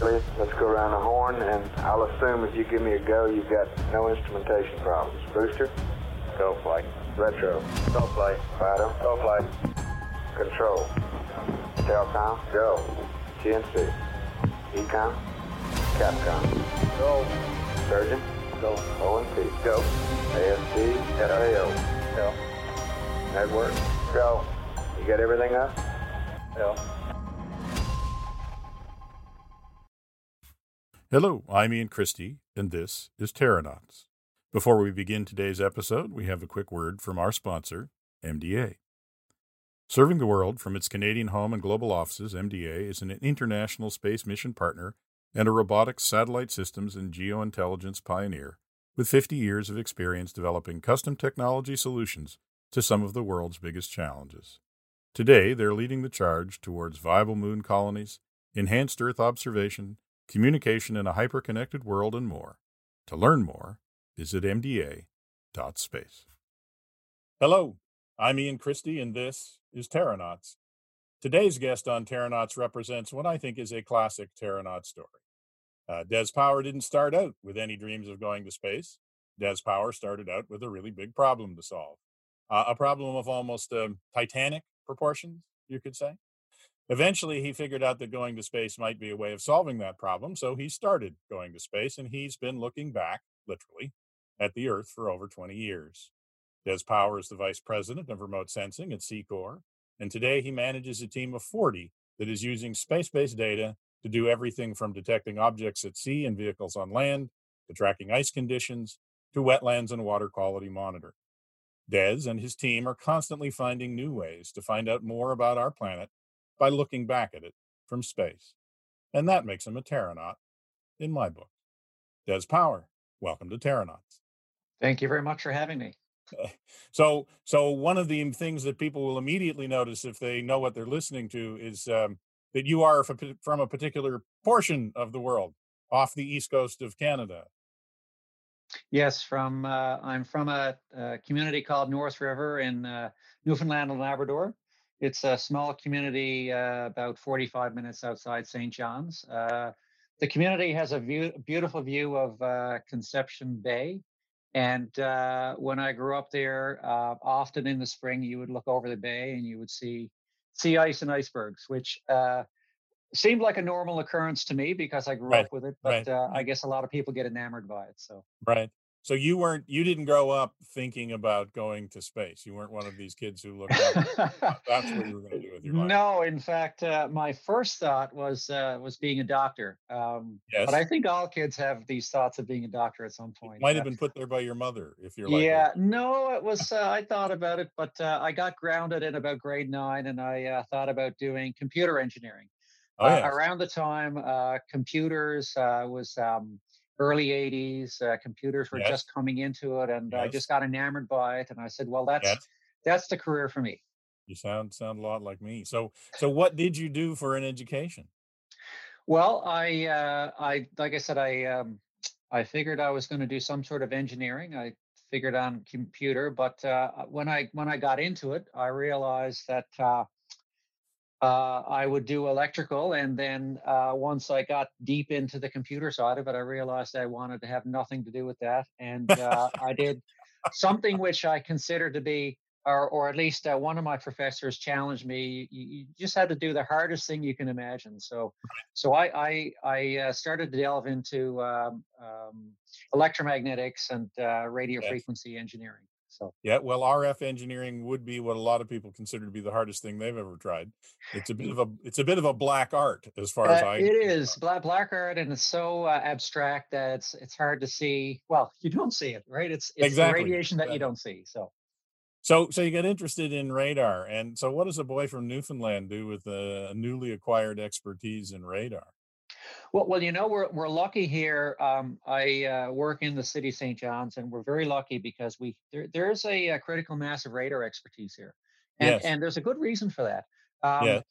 Let's go around the horn, and I'll assume if you give me a go, you've got no instrumentation problems. Booster, go flight. Retro, go flight. Fido, go flight. Control, Telcom, go. GNC, EECOM, Capcom, go. Surgeon, go. ONC, go. ASC, FAO, go. Network, go. You got everything up? Go. Hello, I'm Ian Christie, and this is Terranauts. Before we begin today's episode, we have a quick word from our sponsor, MDA. Serving the world from its Canadian home and global offices, MDA is an international space mission partner and a robotics, satellite systems, and geointelligence pioneer with 50 years of experience developing custom technology solutions to some of the world's biggest challenges. Today, they're leading the charge towards viable moon colonies, enhanced Earth observation, communication in a hyper-connected world, and more. To learn more, visit mda.space. Hello, I'm Ian Christie, and this is Terranauts. Today's guest on Terranauts represents what I think is a classic Terranaut story. Uh, Des Power didn't start out with any dreams of going to space. Des Power started out with a really big problem to solve, uh, a problem of almost um, titanic proportions, you could say. Eventually, he figured out that going to space might be a way of solving that problem, so he started going to space, and he's been looking back, literally, at the Earth for over 20 years. Des Power is the vice president of remote sensing at C-CORE, and today he manages a team of 40 that is using space based data to do everything from detecting objects at sea and vehicles on land, to tracking ice conditions, to wetlands and water quality monitoring. Des and his team are constantly finding new ways to find out more about our planet by looking back at it from space. And that makes him a Terranaut in my book. Des Power, welcome to Terranauts. Thank you very much for having me. So, so one of the things that people will immediately notice if they know what they're listening to is um, that you are from a particular portion of the world, off the east coast of Canada. Yes, from uh, I'm from a, a, community called North River in uh, Newfoundland and Labrador. It's a small community, uh, about 45 minutes outside St. John's. Uh, the community has a view, beautiful view of uh, Conception Bay. And uh, when I grew up there, uh, often in the spring, you would look over the bay and you would see sea ice and icebergs, which uh, seemed like a normal occurrence to me because I grew right. up with it. But right. I guess a lot of people get enamored by it. So right. So you weren't you didn't grow up thinking about going to space. You weren't one of these kids who looked up. that's what you were going to do with your life. No, in fact, uh, my first thought was uh, was being a doctor. Um, yes. But I think all kids have these thoughts of being a doctor at some point. It might have been put there by your mother, if you're like. Yeah, no, it was. Uh, I thought about it, but uh, I got grounded in about grade nine, and I uh, thought about doing computer engineering. Oh, yes. around the time computers was. Um, early 80s uh, computers were yes. just coming into it and yes. i just got enamored by it and i said well that's yes. that's the career for me you sound sound a lot like me so so what did you do for an education well i uh i like i said i um i figured i was going to do some sort of engineering i figured on computer but uh when i when i got into it i realized that uh I would do electrical. And then uh, once I got deep into the computer side of it, I realized I wanted to have nothing to do with that. And uh, I did something which I considered to be, or, or at least uh, one of my professors challenged me. You, you, just had to do the hardest thing you can imagine. So, so I I, I uh, started to delve into um, um, electromagnetics and uh, radio yes. frequency engineering. So yeah, well, RF engineering would be what a lot of people consider to be the hardest thing they've ever tried. It's a bit of a it's a bit of a black art as far uh, as I. It is black black art, and it's so uh, abstract that it's it's hard to see. Well, you don't see it, right? It's it's exactly. the radiation that exactly. you don't see. So. So, so you get interested in radar, and so what does a boy from Newfoundland do with a newly acquired expertise in radar? Well, well, you know, we're we're lucky here. Um, I uh, work in the city of St. John's, and we're very lucky because we there, there's a, a, critical mass of radar expertise here, and yes. and there's a good reason for that. Um, yes.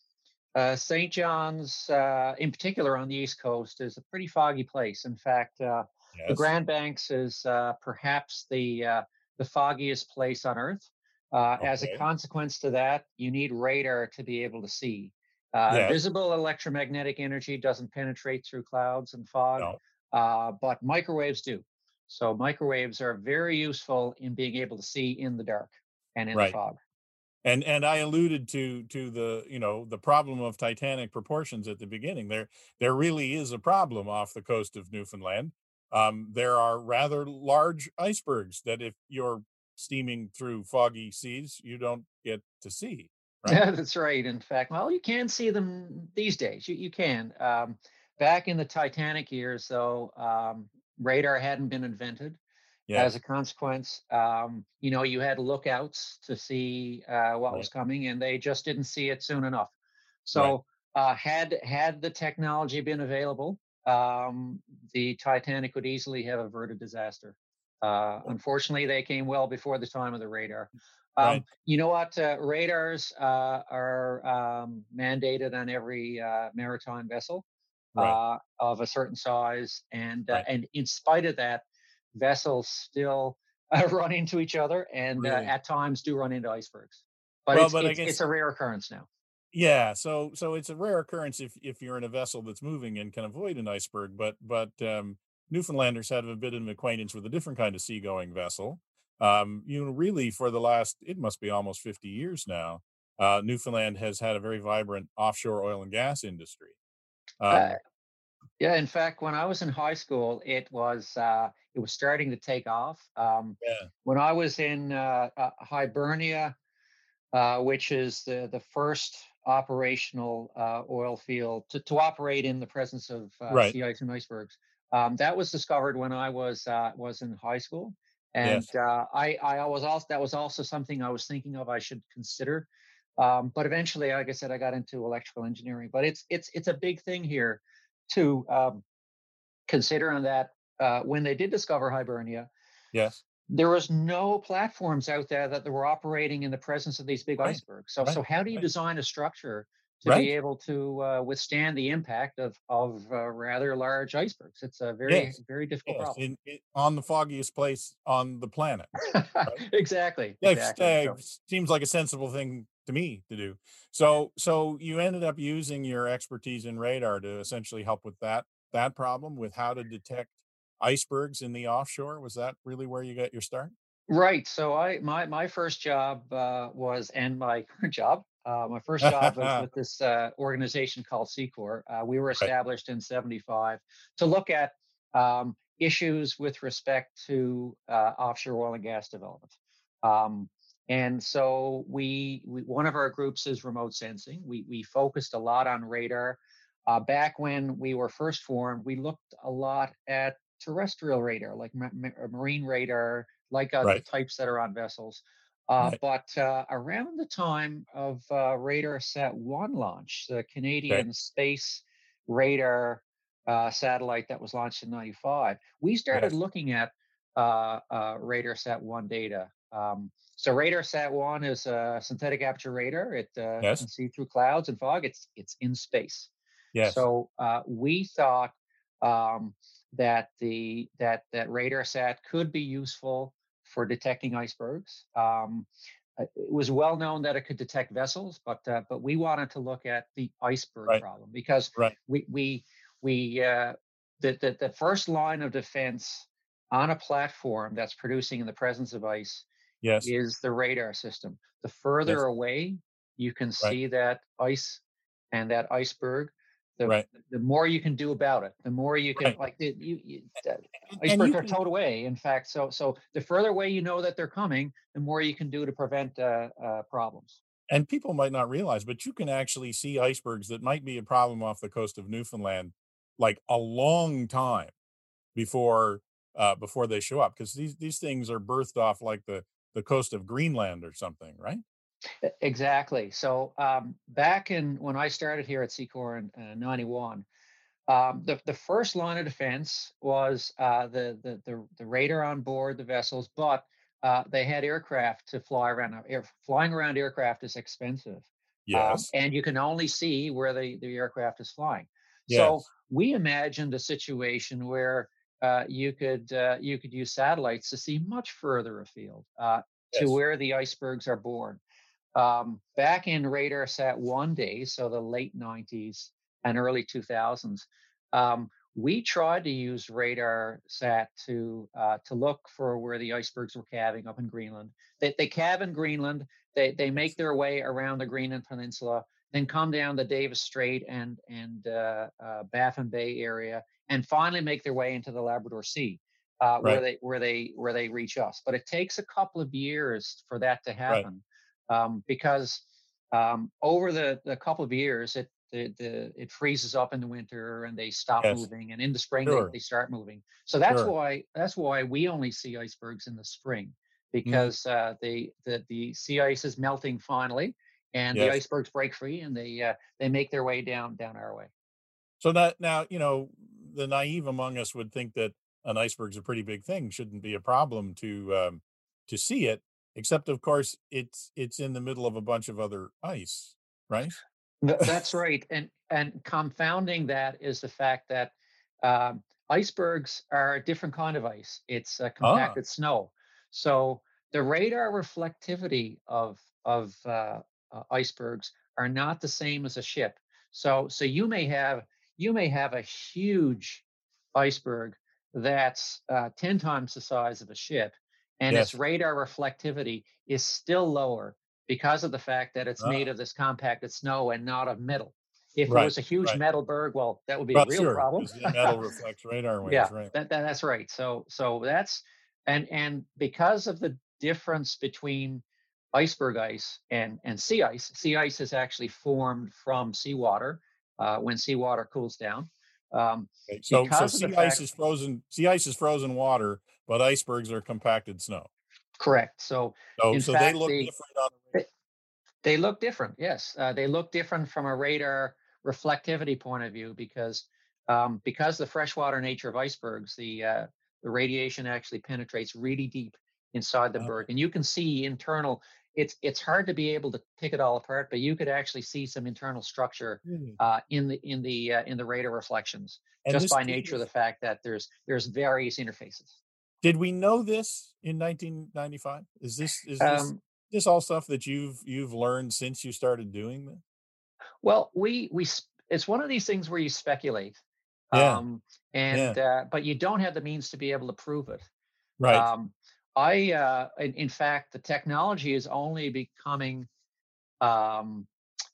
uh, St. John's, uh, in particular on the East Coast, is a pretty foggy place. In fact, uh, yes. the Grand Banks is uh, perhaps the uh, the foggiest place on Earth. Okay. As a consequence to that, you need radar to be able to see. Uh, Yes. Visible electromagnetic energy doesn't penetrate through clouds and fog, No. uh, but microwaves do. So microwaves are very useful in being able to see in the dark and in Right. the fog. And and I alluded to to the you know the problem of titanic proportions at the beginning. There there really is a problem off the coast of Newfoundland. Um, there are rather large icebergs that if you're steaming through foggy seas, you don't get to see. Right. Yeah, that's right. In fact, well, you can see them these days. You you can. Um, back in the Titanic years, though, um, radar hadn't been invented. Yeah. As a consequence, um, you know, you had lookouts to see uh, what was coming, and they just didn't see it soon enough. Right. So, uh, had had the technology been available, um, the Titanic could easily have averted disaster. Uh, unfortunately, they came well before the time of the radar. Um, Right. you know what? Uh, radars uh, are um, mandated on every uh, maritime vessel Right. uh, of a certain size, and uh, Right. and in spite of that, vessels still uh, run into each other, and uh, Really. at times do run into icebergs. But Well, it's but it's, guess it's a rare occurrence now. Yeah, so so it's a rare occurrence if if you're in a vessel that's moving and can avoid an iceberg, but but um, Newfoundlanders have a bit of an acquaintance with a different kind of seagoing vessel. Um, you know, really for the last it must be almost 50 years now, uh, Newfoundland has had a very vibrant offshore oil and gas industry. Uh, Um, yeah, in fact, when I was in high school, it was uh, it was starting to take off. Um, yeah, when I was in uh, uh, Hibernia, uh, which is the the first operational uh, oil field to, to operate in the presence of uh, right. sea ice and icebergs. Um, that was discovered when I was uh, was in high school, and Yes. uh, I I was also that was also something I was thinking of I should consider. Um, but eventually, like I said, I got into electrical engineering. But it's it's it's a big thing here to um, consider on that uh, when they did discover Hibernia, Yes. there was no platforms out there that they were operating in the presence of these big Right. icebergs. So, Right. so how do you Right. design a structure to Right. be able to uh, withstand the impact of of uh, rather large icebergs? It's a very Yes. very difficult Yes. problem. In, in, on the foggiest place on the planet. Right. exactly, Yeah, exactly. uh, So, seems like a sensible thing to me to do. So, so you ended up using your expertise in radar to essentially help with that that problem with how to detect icebergs in the offshore. Was that really where you got your start? right. So I my my first job uh, was and my current job. Uh, my first job was with this uh, organization called C-CORE. Uh, we were Right. established in '75 to look at um, issues with respect to uh, offshore oil and gas development. Um, and so we, we, one of our groups is remote sensing. We we focused a lot on radar. Uh, back when we were first formed, we looked a lot at terrestrial radar, like ma- ma- marine radar, like uh, the types that are on vessels. Uh, Right. but uh, around the time of uh, Radar Sat 1 launch, the Canadian space radar uh, satellite that was launched in 95, we started looking at uh, uh, Radar Sat 1 data. Um, so Radar Sat 1 is a synthetic aperture radar. It uh, Yes. can see through clouds and fog. It's, it's in space. Yes. So uh, we thought um, that the that that radar sat could be useful for detecting icebergs. Um, uh, it was well known that it could detect vessels, but uh, but we wanted to look at the iceberg Right. problem because Right. we we we uh, the, the the first line of defense on a platform that's producing in the presence of ice yes. is the radar system. The further Yes. away you can see that ice and that iceberg, the Right. the more you can do about it. The more you can Right. like the, you, you and icebergs are towed away. In fact, so so the further away you know that they're coming, the more you can do to prevent uh, uh, problems. and people might not realize, but you can actually see icebergs that might be a problem off the coast of Newfoundland, like a long time before uh, before they show up, because these these things are birthed off like the the coast of Greenland or something, right? Exactly. So um, back in when I started here at C-CORE in uh, '91, um, the the first line of defense was uh, the, the the the radar on board the vessels, but uh, they had aircraft to fly around. Now, Air, flying around aircraft is expensive, um, Yes. and you can only see where the the aircraft is flying. yes. So we imagined a situation where uh, you could uh, you could use satellites to see much further afield uh, to where the icebergs are born. Um, back in radar sat 1 day, so the late 90s and early 2000s, um, we tried to use RadarSat to uh, to look for where the icebergs were calving up in Greenland. They, they calve in Greenland. They they make their way around the Greenland Peninsula, then come down the Davis Strait and and uh, uh, Baffin Bay area, and finally make their way into the Labrador Sea, uh, right. where they where they where they reach us. But it takes a couple of years for that to happen. Um, because um, over the the couple of years, it the, the it freezes up in the winter and they stop yes. moving, and in the spring sure. they, they start moving. So that's sure. why that's why we only see icebergs in the spring mm-hmm. because mm. uh, the the the sea ice is melting finally, and yes. the icebergs break free and they uh, they make their way down down our way. So that now you know the naive among us would think that an iceberg's a pretty big thing, shouldn't be a problem to um, to see it. Except of course it's it's in the middle of a bunch of other ice, right? That's right, and and confounding that is the fact that um, icebergs are a different kind of ice. It's uh, compacted ah. snow, so the radar reflectivity of of uh, uh, icebergs are not the same as a ship. So so you may have you may have a huge iceberg that's uh, 10 times the size of a ship and yes. its radar reflectivity is still lower because of the fact that it's oh. made of this compacted snow and not of metal. If right, it was a huge right. metal berg, well, that would be a real sure, problem. metal reflects radar waves, yeah, right? That, that, that's right. So, so that's and and because of the difference between iceberg ice and, and sea ice. Sea ice is actually formed from seawater uh, when seawater cools down. Um, okay. So, so sea fact, ice is frozen. Sea ice is frozen water, but icebergs are compacted snow. Correct. So, so, so fact, they look they, different. On the- they, they look different. Yes, uh, they look different from a radar reflectivity point of view because um, because the freshwater nature of icebergs, the uh, the radiation actually penetrates really deep inside the oh. berg, and you can see internal it's it's hard to be able to pick it all apart, but you could actually see some internal structure mm. uh, in the in the uh, in the radar reflections and just by nature of the fact that there's there's various interfaces. Did we know this in 1995? Is this is this, um, this all stuff that you've you've learned since you started doing this? Well, we we it's one of these things where you speculate, yeah. um, and yeah. uh, but you don't have the means to be able to prove it. Right. Um, I, uh, in, in, fact, the technology is only becoming um,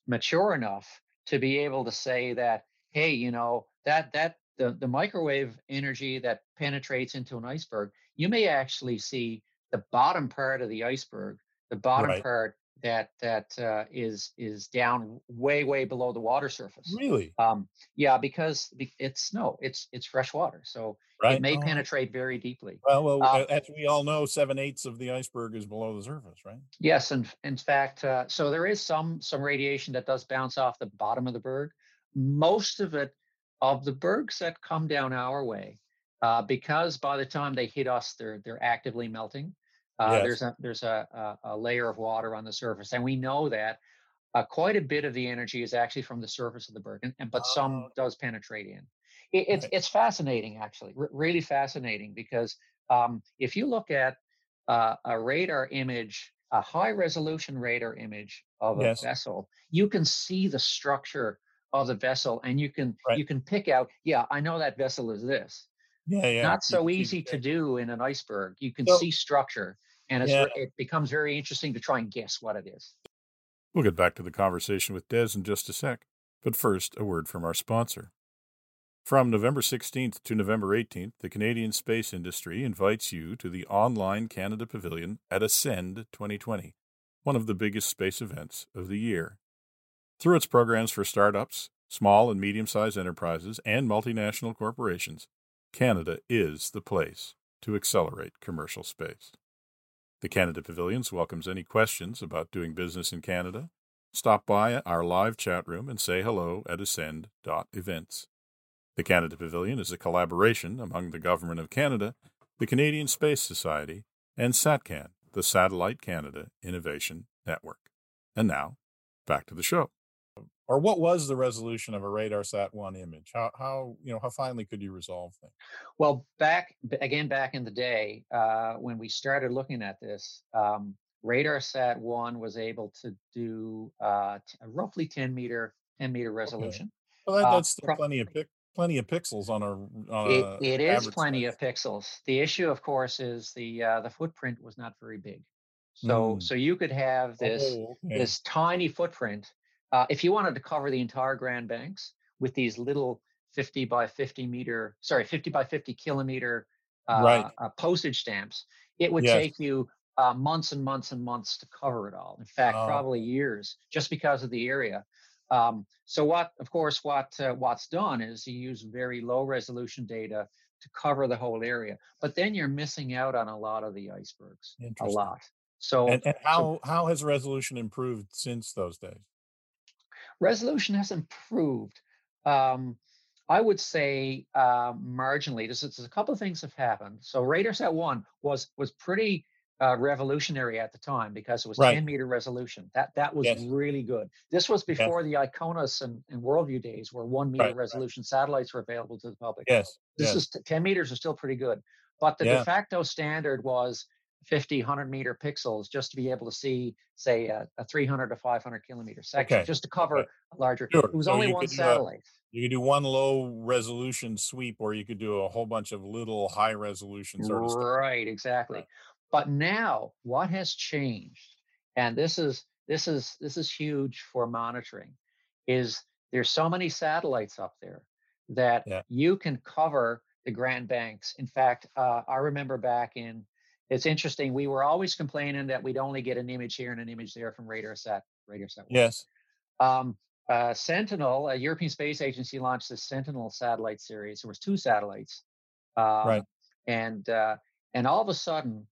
mature enough to be able to say that, hey, you know, that that the, the microwave energy that penetrates into an iceberg, you may actually see the bottom part of the iceberg, the bottom right. part that that uh, is is down way way below the water surface. Really? Um, yeah, because it's snow. It's it's fresh water, so right. it may oh. penetrate very deeply. Well, well, um, as we all know, seven eighths of the iceberg is below the surface, right? Yes, and in fact, uh, so there is some some radiation that does bounce off the bottom of the berg. Most of it, of the bergs that come down our way, uh, because by the time they hit us, they're they're actively melting. Uh, yes. There's a there's a, a, a, layer of water on the surface, and we know that uh, quite a bit of the energy is actually from the surface of the berg, and, and but some oh. does penetrate in. It, it's it's fascinating, actually, r- really fascinating, because um, if you look at uh, a radar image, a high resolution radar image of a yes. vessel, you can see the structure of the vessel, and you can right. you can pick out, yeah, I know that vessel is this. Yeah, yeah. Not so easy to do in an iceberg. You can so, see structure and yeah. it becomes very interesting to try and guess what it is. We'll get back to the conversation with Des in just a sec, but first, a word from our sponsor. From November 16th to November 18th, the Canadian space industry invites you to the online Canada Pavilion at Ascend 2020, one of the biggest space events of the year. Through its programs for startups, small and medium sized enterprises, and multinational corporations, Canada is the place to accelerate commercial space. The Canada Pavilions welcomes any questions about doing business in Canada. Stop by our live chat room and say hello at ascend.events. The Canada Pavilion is a collaboration among the Government of Canada, the Canadian Space Society, and SATCAN, the Satellite Canada Innovation Network. And now, back to the show or what was the resolution of a RadarSat one image? How how you know how finely could you resolve things? Well, back again back in the day uh, when we started looking at this, um, RadarSat one was able to do uh, t- roughly 10 meter 10 meter resolution. Well, that, Uh, that's still pro- plenty of pic, plenty of pixels on a on It, it is plenty size. of pixels. The issue, of course, is the uh, the footprint was not very big. So Mm. so you could have this Oh, okay. this tiny footprint. Uh, if you wanted to cover the entire Grand Banks with these little 50 by 50 meter, sorry, 50 by 50 kilometer uh, Right. uh, postage stamps, it would Yes. take you uh, months and months and months to cover it all. In fact, Oh. probably years, just because of the area. Um, so what, of course, what uh, what's done is you use very low resolution data to cover the whole area, but then you're missing out on a lot of the icebergs, a lot. So And, and how how has resolution improved since those days? Resolution has improved. Um, I would say uh, marginally. There's, there's a couple of things have happened. So RadarSat one was was pretty uh, revolutionary at the time because it was Right. 10 meter resolution. That that was Yes. really good. This was before the IKONOS and, and Worldview days, where one meter Right, right. resolution satellites were available to the public. Yes. This yes. is t- 10 meters is still pretty good. But the Yeah. de facto standard was 50, 100 meter pixels just to be able to see, say, a, a 300 to 500 kilometer section, Okay, just to cover okay. a larger. Sure. It was So only one do a- satellite. You could do one low resolution sweep, or you could do a whole bunch of little high resolution sort of stuff. Right, exactly. But now what has changed, and this is this is this is huge for monitoring, is there's so many satellites up there that Yeah. you can cover the Grand Banks. In fact, uh, I remember back in it's interesting, we were always complaining that we'd only get an image here and an image there from RadarSat, RadarSat. one. Yes. Um, uh, Sentinel, a European Space Agency launched the Sentinel satellite series. There was two satellites, um, Right. and uh, and all of a sudden,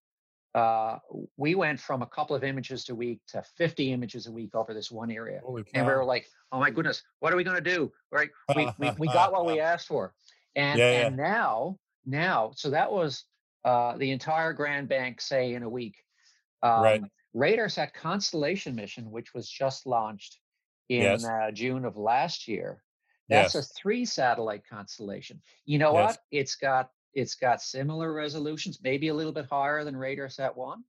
uh, we went from a couple of images a week to 50 images a week over this one area, and we were like, "Oh my goodness, what are we going to do?" Right? We, we we got what we asked for, and Yeah, yeah. and now now, so that was uh, the entire Grand Bank, say in a week. Um, Right. RadarSat Constellation mission, which was just launched in Yes. uh, June of last year. That's Yes. a three satellite constellation. You know Yes. what? It's got it's got similar resolutions, maybe a little bit higher than RadarSat one.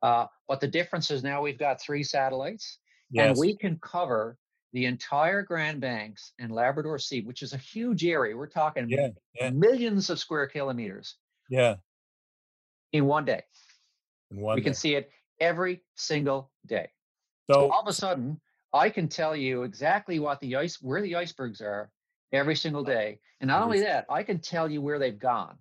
Uh, but the difference is now we've got three satellites, and we can cover the entire Grand Banks and Labrador Sea, which is a huge area. We're talking Yeah. Yeah. millions of square kilometers Yeah. In one day. In one we can see it every single day. So So all of a sudden, I can tell you exactly what the ice, where the icebergs are every single day, and not only that, I can tell you where they've gone.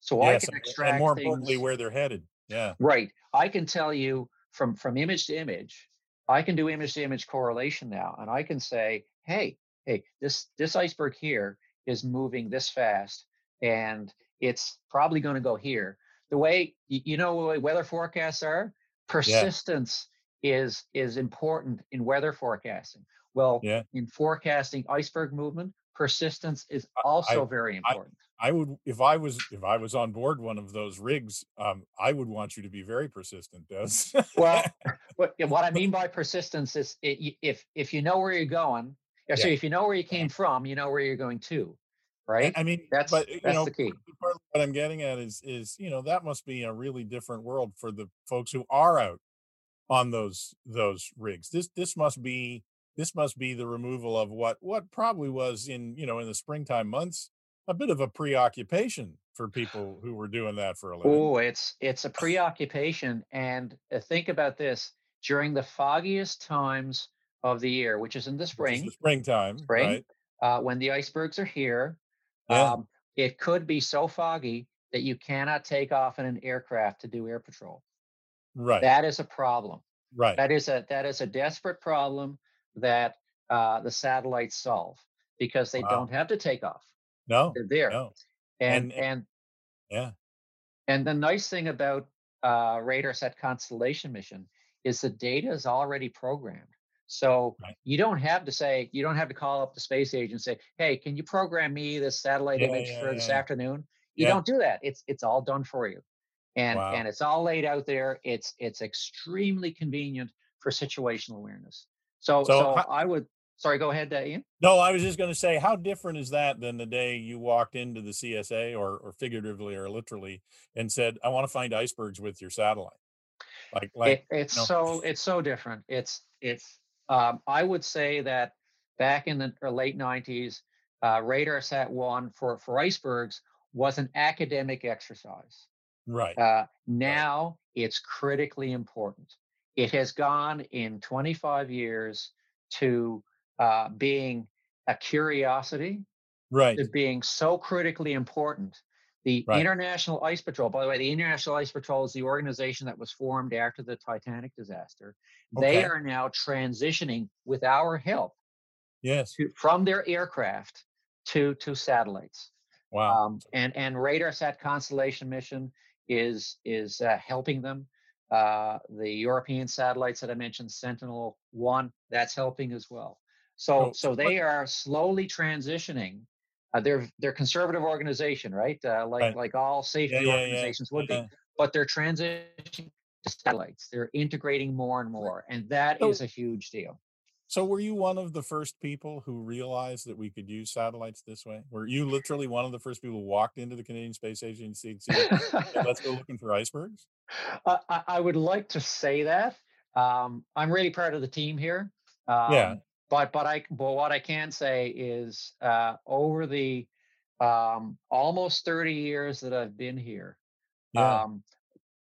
So I can extract and more things. importantly, where they're headed. Yeah. Right, I can tell you from from image to image. I can do image to image correlation now, and I can say, hey, hey, this this iceberg here is moving this fast, and it's probably going to go here. The way you know the way weather forecasts are, persistence is is important in weather forecasting. Well, Yeah. in forecasting iceberg movement, persistence is also very important. I would if I was if I was on board one of those rigs, um, I would want you to be very persistent, Des. well, what, what I mean by persistence is if if you know where you're going, so Yeah. if you know where you came from, you know where you're going to, right? I mean, That's but you that's know, the key. part of what I'm getting at is is you know that must be a really different world for the folks who are out on those those rigs. This this must be this must be the removal of what what probably was in you know in the springtime months a bit of a preoccupation for people who were doing that for a living. Oh, it's it's a preoccupation, and uh, think about this: during the foggiest times of the year, which is in the spring, the springtime, Spring? right? uh, when the icebergs are here, Yeah. um, it could be so foggy that you cannot take off in an aircraft to do air patrol. Right, That is a problem. right. That is a that is a desperate problem that uh, the satellites solve because they Wow. don't have to take off. No, They're there, no, and and- and yeah, and the nice thing about uh, RadarSat Constellation mission is the data is already programmed. So Right. you don't have to say you don't have to call up the space agency and say, "Hey, can you program me this satellite Yeah, image yeah, for this yeah. afternoon?" You don't do that. It's it's all done for you, and Wow. and it's all laid out there. It's it's extremely convenient for situational awareness. So So so, how- I would sorry, go ahead, uh, Ian. No, I was just going to say, how different is that than the day you walked into the CSA or, or figuratively or literally and said, I want to find icebergs with your satellite? Like, like It, it's you know, so it's so different. It's it's. Um, I would say that back in the uh, late '90s, uh, RadarSat one for for icebergs was an academic exercise. right, Uh, now it's critically important. It has gone in 25 years to uh, being a curiosity right, to being so critically important. The Right. International Ice Patrol, by the way, the International Ice Patrol is the organization that was formed after the Titanic disaster. They are now transitioning with our help yes, to, from their aircraft to to satellites. wow, Um, and and RadarSat Constellation mission is is uh, helping them. Uh, the European satellites that I mentioned, Sentinel One, that's helping as well. So So- so so they are slowly transitioning. Uh, they're they're conservative organization, right? Uh, like Right. like all safety yeah, yeah, yeah, organizations would be, but they're transitioning to satellites. They're integrating more and more, and that So- is a huge deal. So, were you one of the first people who realized that we could use satellites this way? Were you literally one of the first people who walked into the Canadian Space Agency and said, "Let's go looking for icebergs"? I, I- I would like to say that. Um, I'm really proud of the team here. Um, Yeah. But but I but what I can say is uh, over the um, almost 30 years that I've been here, Yeah, um,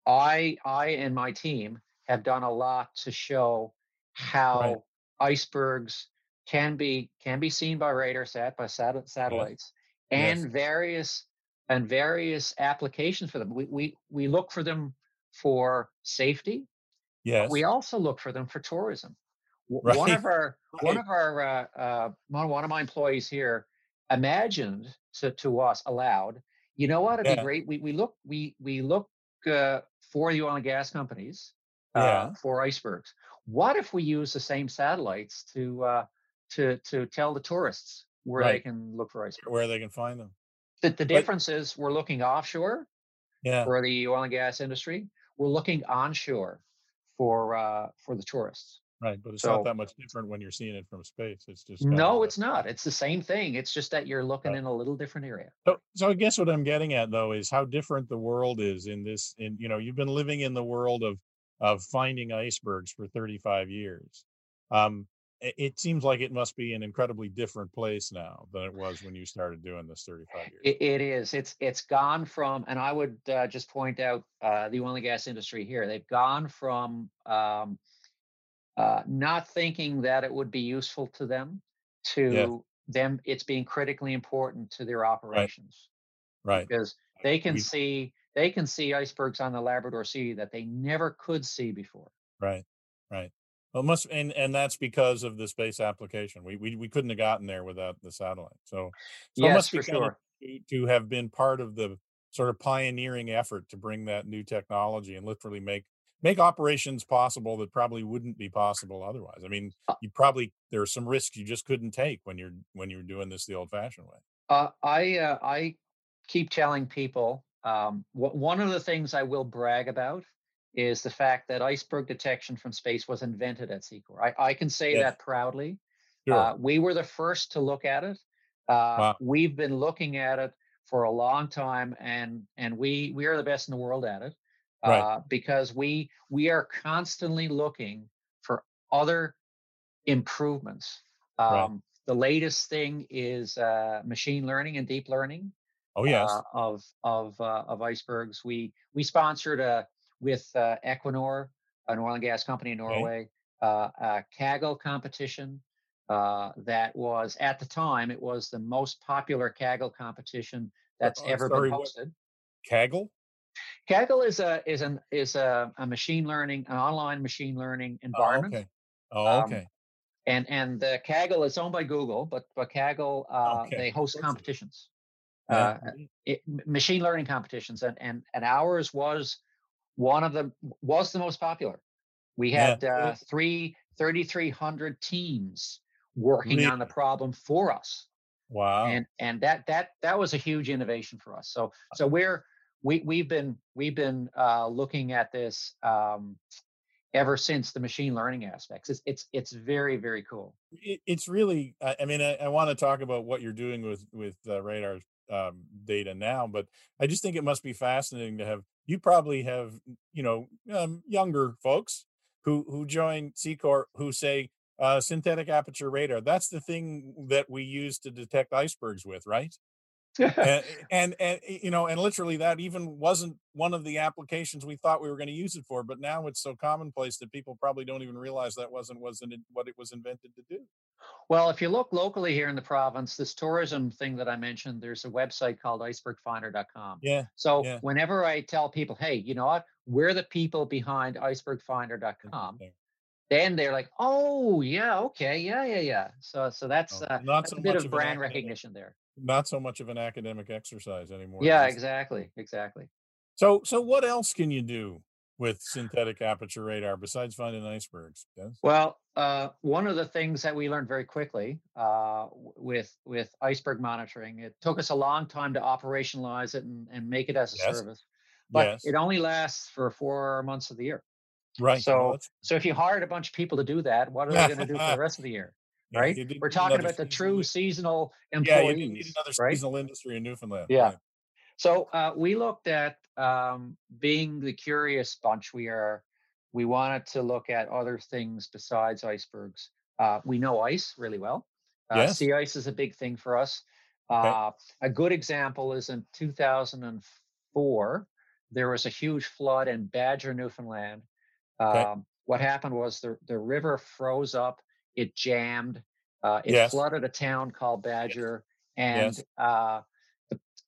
I I and my team have done a lot to show how icebergs can be can be seen by RadarSat by sat- satellites and Yes. various and various applications for them. We we we look for them for safety. yes, We also look for them for tourism. Right, One of our one of our uh, uh, one of my employees here imagined to, to us aloud. You know what? It'd Yeah. be great. We we look we we look uh, for the oil and gas companies uh, Yeah. for icebergs. What if we use the same satellites to uh, to to tell the tourists where they can look for icebergs? where they can find them. The, the But- difference is we're looking offshore Yeah, for the oil and gas industry. We're looking onshore for uh, for the tourists. Right. But it's So- not that much different when you're seeing it from space. It's just No, it's not. It's the same thing. It's just that you're looking Right. in a little different area. So, so I guess what I'm getting at though is how different the world is in this. In you know, you've been living in the world of of finding icebergs for 35 years. Um, it, it seems like it must be an incredibly different place now than it was when you started doing this 35 years. It, it is. It's it's gone from, and I would uh, just point out uh, the oil and gas industry here. They've gone from um, uh, not thinking that it would be useful to them to them. It's being critically important to their operations right. because they can We- see they can see icebergs on the Labrador Sea that they never could see before. Right. Right. Well, must and and that's because of the space application. We we we couldn't have gotten there without the satellite. So, so it yes, must be for sure. to, to have been part of the sort of pioneering effort to bring that new technology and literally make make operations possible that probably wouldn't be possible otherwise. I mean, Uh you probably there are some risks you just couldn't take when you're when you're doing this the old-fashioned way. Uh, I uh, I keep telling people um, one of the things I will brag about is the fact that iceberg detection from space was invented at C-CORE. I, I can say Yes. that proudly. Sure. Uh, we were the first to look at it. Uh, Wow. We've been looking at it for a long time, and and we we are the best in the world at it Right. uh, because we we are constantly looking for other improvements. Um, Right. The latest thing is uh, machine learning and deep learning oh yes. uh, of of uh, of icebergs. We we sponsored a with uh, Equinor, an oil and gas company in Norway, uh, a Kaggle competition uh, that was at the time it was the most popular Kaggle competition that's oh, ever sorry, been what- hosted. Kaggle? Kaggle is a is an is a, a machine learning an online machine learning Oh, environment. okay. Oh, Um, okay. and and the Kaggle is owned by Google, but but Kaggle uh, Okay, they host course it is. competitions, Yeah. uh, it, machine learning competitions, and and and ours was one of the was the most popular. We Yeah, had uh, three 3,300 teams working on the problem for us, Wow. and and that that that was a huge innovation for us. So so we're we we've been we've been uh, looking at this um, ever since the machine learning aspects. It's it's it's very very cool. it, it's really i mean i, I want to talk about what you're doing with with uh, radars um, data now, but I just think it must be fascinating to have. You probably have, you know, um, younger folks who who join C-CORE who say uh, synthetic aperture radar. That's the thing that we use to detect icebergs with, right? and, and and you know and literally that even wasn't one of the applications we thought we were going to use it for but now it's so commonplace that people probably don't even realize that wasn't wasn't what it was invented to do. Well if you look locally here in the province this tourism thing that i mentioned there's a website called icebergfinder.com yeah so yeah. whenever i tell people hey you know what? We're the people behind icebergfinder.com then they're like oh yeah okay yeah yeah yeah. So so that's uh, not that's so a bit of brand recognition there not so much of an academic exercise anymore. Yeah, exactly, exactly. So, so what else can you do with synthetic aperture radar besides finding icebergs? Yes? Well, uh, one of the things that we learned very quickly uh, with with iceberg monitoring, it took us a long time to operationalize it and, and make it as a yes. service, but yes. it only lasts for four months of the year. Right. So, well, so if you hired a bunch of people to do that, what are they going to do for the rest of the year? Right? We're talking about the true seasonal employees. Yeah, you need another right? seasonal industry in Newfoundland. Yeah. Right. So uh, we looked at um, being the curious bunch we are. We wanted to look at other things besides icebergs. Uh, we know ice really well. Uh, yes. Sea ice is a big thing for us. Okay. Uh, a good example is in 2004, there was a huge flood in Badger, Newfoundland. Um, okay. What happened was the, the river froze up it jammed. Uh, it yes. flooded a town called Badger, and yes. uh,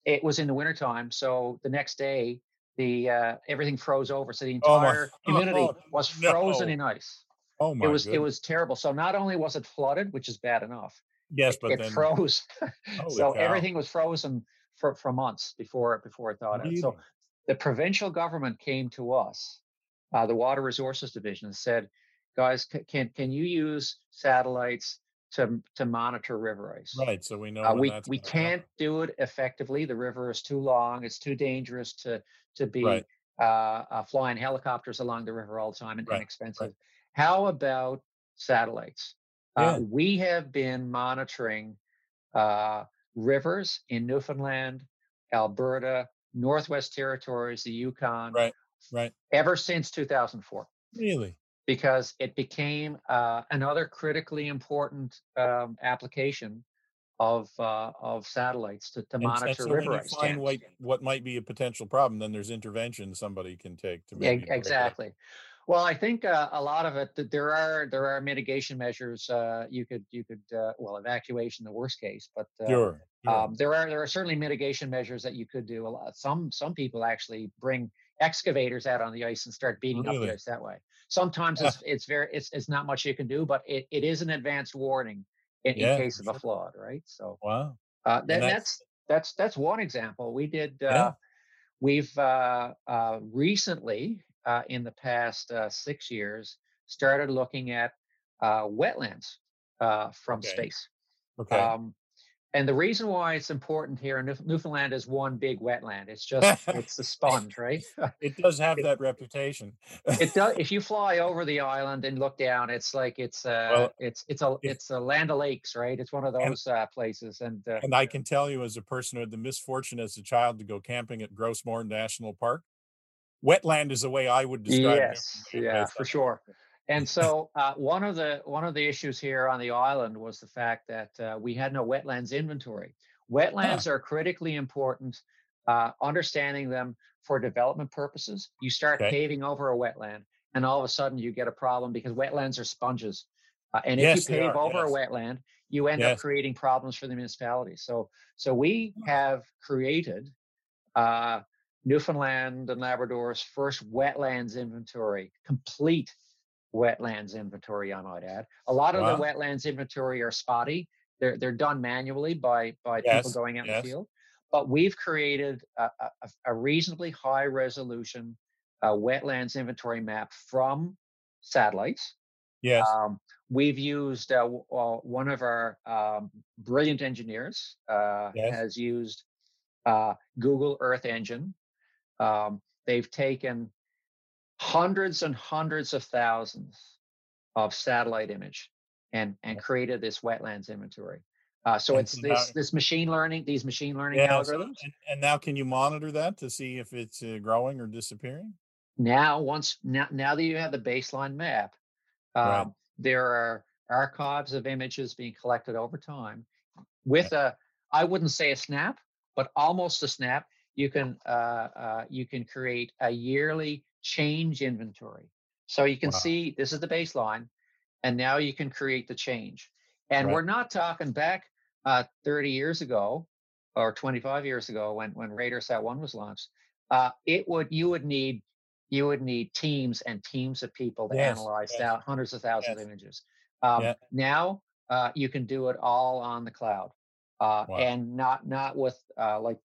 it was in the wintertime. So the next day, the uh, everything froze over. So the entire oh community oh, was frozen no. in ice. Oh my! It was goodness. it was terrible. So not only was it flooded, which is bad enough. Yes, it, but it then, froze. so cow. everything was frozen for, for months before before it thawed really? out. So the provincial government came to us, uh, the Water Resources Division, and said, guys, can can you use satellites to to monitor river ice? Right. So we know uh, we we can't happen. do it effectively. The river is too long. It's too dangerous to to be right. uh, uh, flying helicopters along the river all the time and, right. expensive. Right. How about satellites? Uh, yeah. we have been monitoring uh, rivers in Newfoundland, Alberta, Northwest Territories, the Yukon, right, right, ever since 2004. Really? Because it became uh, another critically important um, application of uh, of satellites to, to monitor so river when you find what, what might be a potential problem, then there's intervention somebody can take to yeah, exactly. Well, I think uh, a lot of it that there are there are mitigation measures uh, you could you could uh, well evacuation the worst case, but uh, sure, sure. Um, there are there are certainly mitigation measures that you could do. A lot, some some people actually bring excavators out on the ice and start beating really? up the ice that way. Sometimes it's it's very it's it's not much you can do, but it, it is an advanced warning in, yeah, in case of sure. a flood, right? So wow, uh, that, that's, that's that's that's one example. We did. Uh, yeah. We've uh, uh, recently, uh, in the past uh, six years, started looking at uh, wetlands uh, from okay. space. Okay. Um, and the reason why it's important here in Newfoundland is one big wetland. It's just it's the sponge, right? it does have that reputation. it does. If you fly over the island and look down, it's like it's uh well, it's it's a it's a land of lakes, right? It's one of those and, uh, places. And uh, and I can tell you, as a person who had the misfortune as a child to go camping at Gros Morne National Park, wetland is the way I would describe yes, it. Yes, yeah, for sure. And so uh, one of the one of the issues here on the island was the fact that uh, we had no wetlands inventory. Wetlands are critically important. Uh, understanding them for development purposes, you start okay. paving over a wetland, and all of a sudden you get a problem because wetlands are sponges. Uh, and if yes, you pave over yes. a wetland, you end yes. up creating problems for the municipality. So, so we have created uh, Newfoundland and Labrador's first wetlands inventory, complete wetlands inventory, I might add. A lot of wow. the wetlands inventory are spotty. They're they're done manually by by yes. people going out yes. in the field. But we've created a, a, a reasonably high resolution uh, wetlands inventory map from satellites. Yes. Um, we've used uh, well, one of our um, brilliant engineers uh, yes. has used uh, Google Earth Engine. Um, they've taken hundreds and hundreds of thousands of satellite image and and created this wetlands inventory. Uh, so And it's so this now- this machine learning, these machine learning Yeah, algorithms. and, and now can you monitor that to see if it's uh, growing or disappearing? now once now, now that you have the baseline map um, Right. there are archives of images being collected over time with a i wouldn't say a snap but almost a snap you can uh, uh, you can create a yearly change inventory so you can Wow. see this is the baseline and now you can create the change and Right. we're not talking back uh, 30 years ago or 25 years ago when when RadarSat 1 was launched uh, it would you would need you would need teams and teams of people to Yes, analyze yes, hundreds of thousands yes. of images. Um, Yeah. Now uh, you can do it all on the cloud, uh, Wow. and not not with uh, like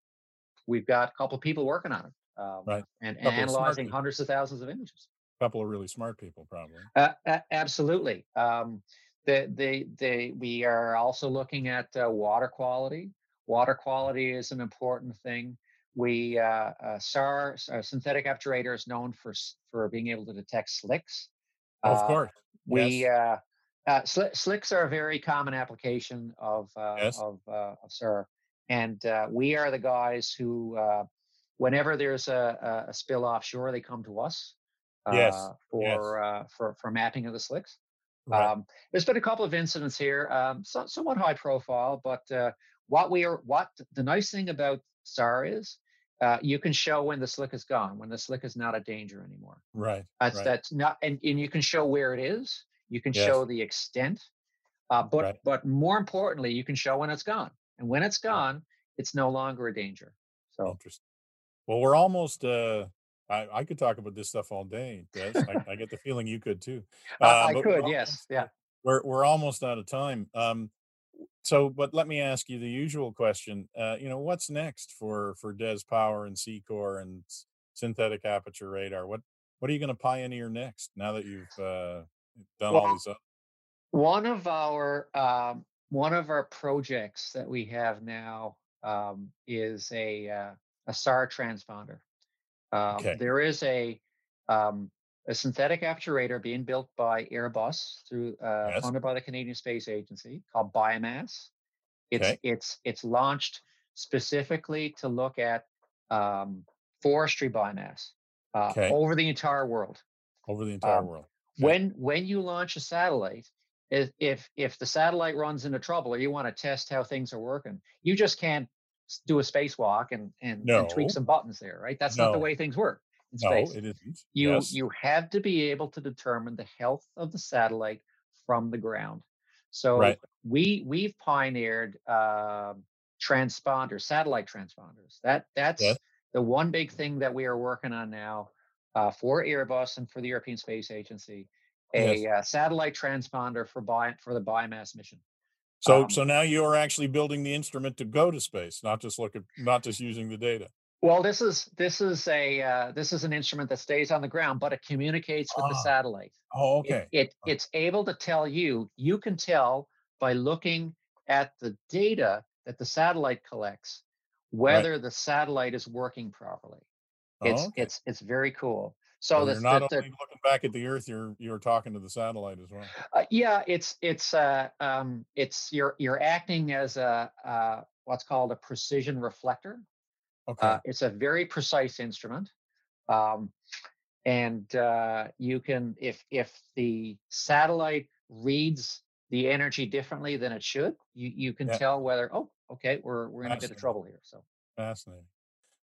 we've got a couple of people working on it, um, Right. and, and Couple of analyzing hundreds of thousands of images. A couple of really smart people, probably. Uh, a- absolutely. Um, the, the, the, we are also looking at uh, water quality. Water quality is an important thing. We uh, uh, SAR, uh, synthetic aperture, is known for for being able to detect slicks. of Uh, course. We Yes. uh, uh, sli- slicks are a very common application of uh, Yes. of uh, of SAR, and uh, we are the guys who, uh, whenever there's a, a, spill offshore, they come to us Yes, uh, for uh, for for mapping of the slicks. Right. Um, there's been a couple of incidents here, um, so, somewhat high profile, but uh, what we are, what the nice thing about SAR is, uh, you can show when the slick is gone, when the slick is not a danger anymore. right. That's right. that's not, and, and you can show where it is. You can Yes. show the extent, uh, but Right. but more importantly, you can show when it's gone. And when it's gone, it's no longer a danger. So Interesting. Well, we're almost. Uh, I, I could talk about this stuff all day, Des. I, I get the feeling you could too. uh, Uh, I could, yes, yeah. We're we're almost out of time. Um, so, but let me ask you the usual question. Uh, you know, what's next for for Des Power and C-CORE and synthetic aperture radar? What what are you going to pioneer next now that you've uh, done all these? Up? One of our um, one of our projects that we have now um, is a uh, a SAR transponder. Um, Okay. There is a um, a synthetic aperture being built by Airbus through uh, Yes. funded by the Canadian Space Agency called Biomass. It's Okay. it's it's launched specifically to look at um, forestry biomass uh, Okay. over the entire world over the entire um, world. Okay. when when you launch a satellite if if if the satellite runs into trouble or you want to test how things are working you just can't do a spacewalk and and, and tweak some buttons there right that's not the way things work in space. No, it isn't. you yes. you have to be able to determine the health of the satellite from the ground so Right. we we've pioneered transponders satellite transponders that that's Yes. the one big thing that we are working on now uh, for airbus and for the european space agency a Yes. uh, satellite transponder for bi- for the biomass mission So um, so now you're actually building the instrument to go to space, not just look at not just using the data. well this is this is a uh, this is an instrument that stays on the ground but it communicates with the Ah, satellite Oh, It- okay. It, it's able to tell you, you can tell by looking at the data that the satellite collects whether the satellite is working properly. It's oh, okay. it's it's very cool. So So the, you're not the, the- only back at the Earth, you're you're talking to the satellite as well. uh, yeah, it's it's uh um it's you're you're acting as a uh what's called a precision reflector. Okay. Uh, it's a very precise instrument. Um, and uh, you can, if if the satellite reads the energy differently than it should, you, you can Yeah. tell whether, oh, okay, we're we're in a bit of trouble here. So Fascinating.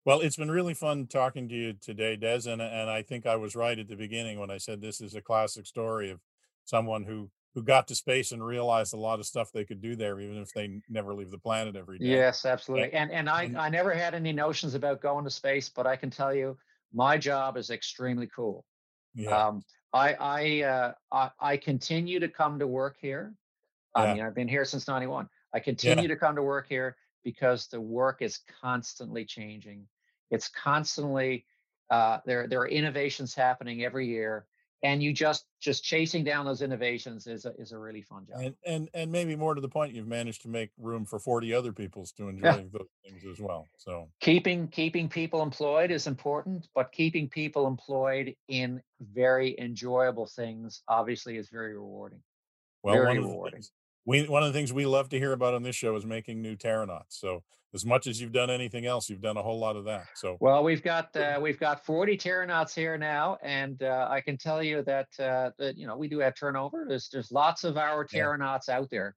Well, it's been really fun talking to you today, Des, and and I think I was right at the beginning when I said this is a classic story of someone who who got to space and realized a lot of stuff they could do there, even if they never leave the planet every day. yes, absolutely. And and I I never had any notions about going to space, but I can tell you, my job is extremely cool. Yeah. Um, I I, uh, I I continue to come to work here. I Yeah. mean, I've been here since '91. I continue to come to work here because the work is constantly changing. It's constantly uh, there. There are innovations happening every year, and you just just chasing down those innovations is a, is a really fun job. and and and maybe more to the point, you've managed to make room for forty other peoples to enjoy Yeah. those things as well. So keeping keeping people employed is important, but keeping people employed in very enjoyable things obviously is very rewarding. well, Very one of the rewarding. things we one of the things we love to hear about on this show is making new Terranauts. So as much as you've done anything else, you've done a whole lot of that. So well, we've got uh, we've got 40 Terranauts here now, and uh, I can tell you that uh, that you know we do have turnover. There's there's lots of our Terranauts yeah. out there,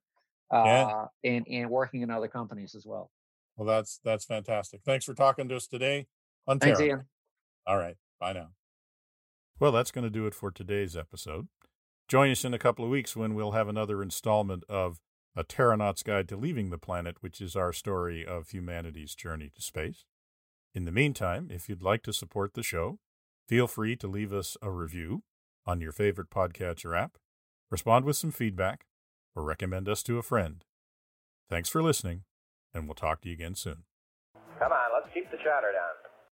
yeah. Uh, and and working in other companies as well. Well, that's that's fantastic. Thanks for talking to us today on Thanks, Ian. All right, bye now. Well, that's going to do it for today's episode. Join us in a couple of weeks when we'll have another installment of A Terranaut's Guide to Leaving the Planet, which is our story of humanity's journey to space. In the meantime, if you'd like to support the show, feel free to leave us a review on your favorite podcatcher app, respond with some feedback, or recommend us to a friend. Thanks for listening, and we'll talk to you again soon. Come on, let's keep the chatter down.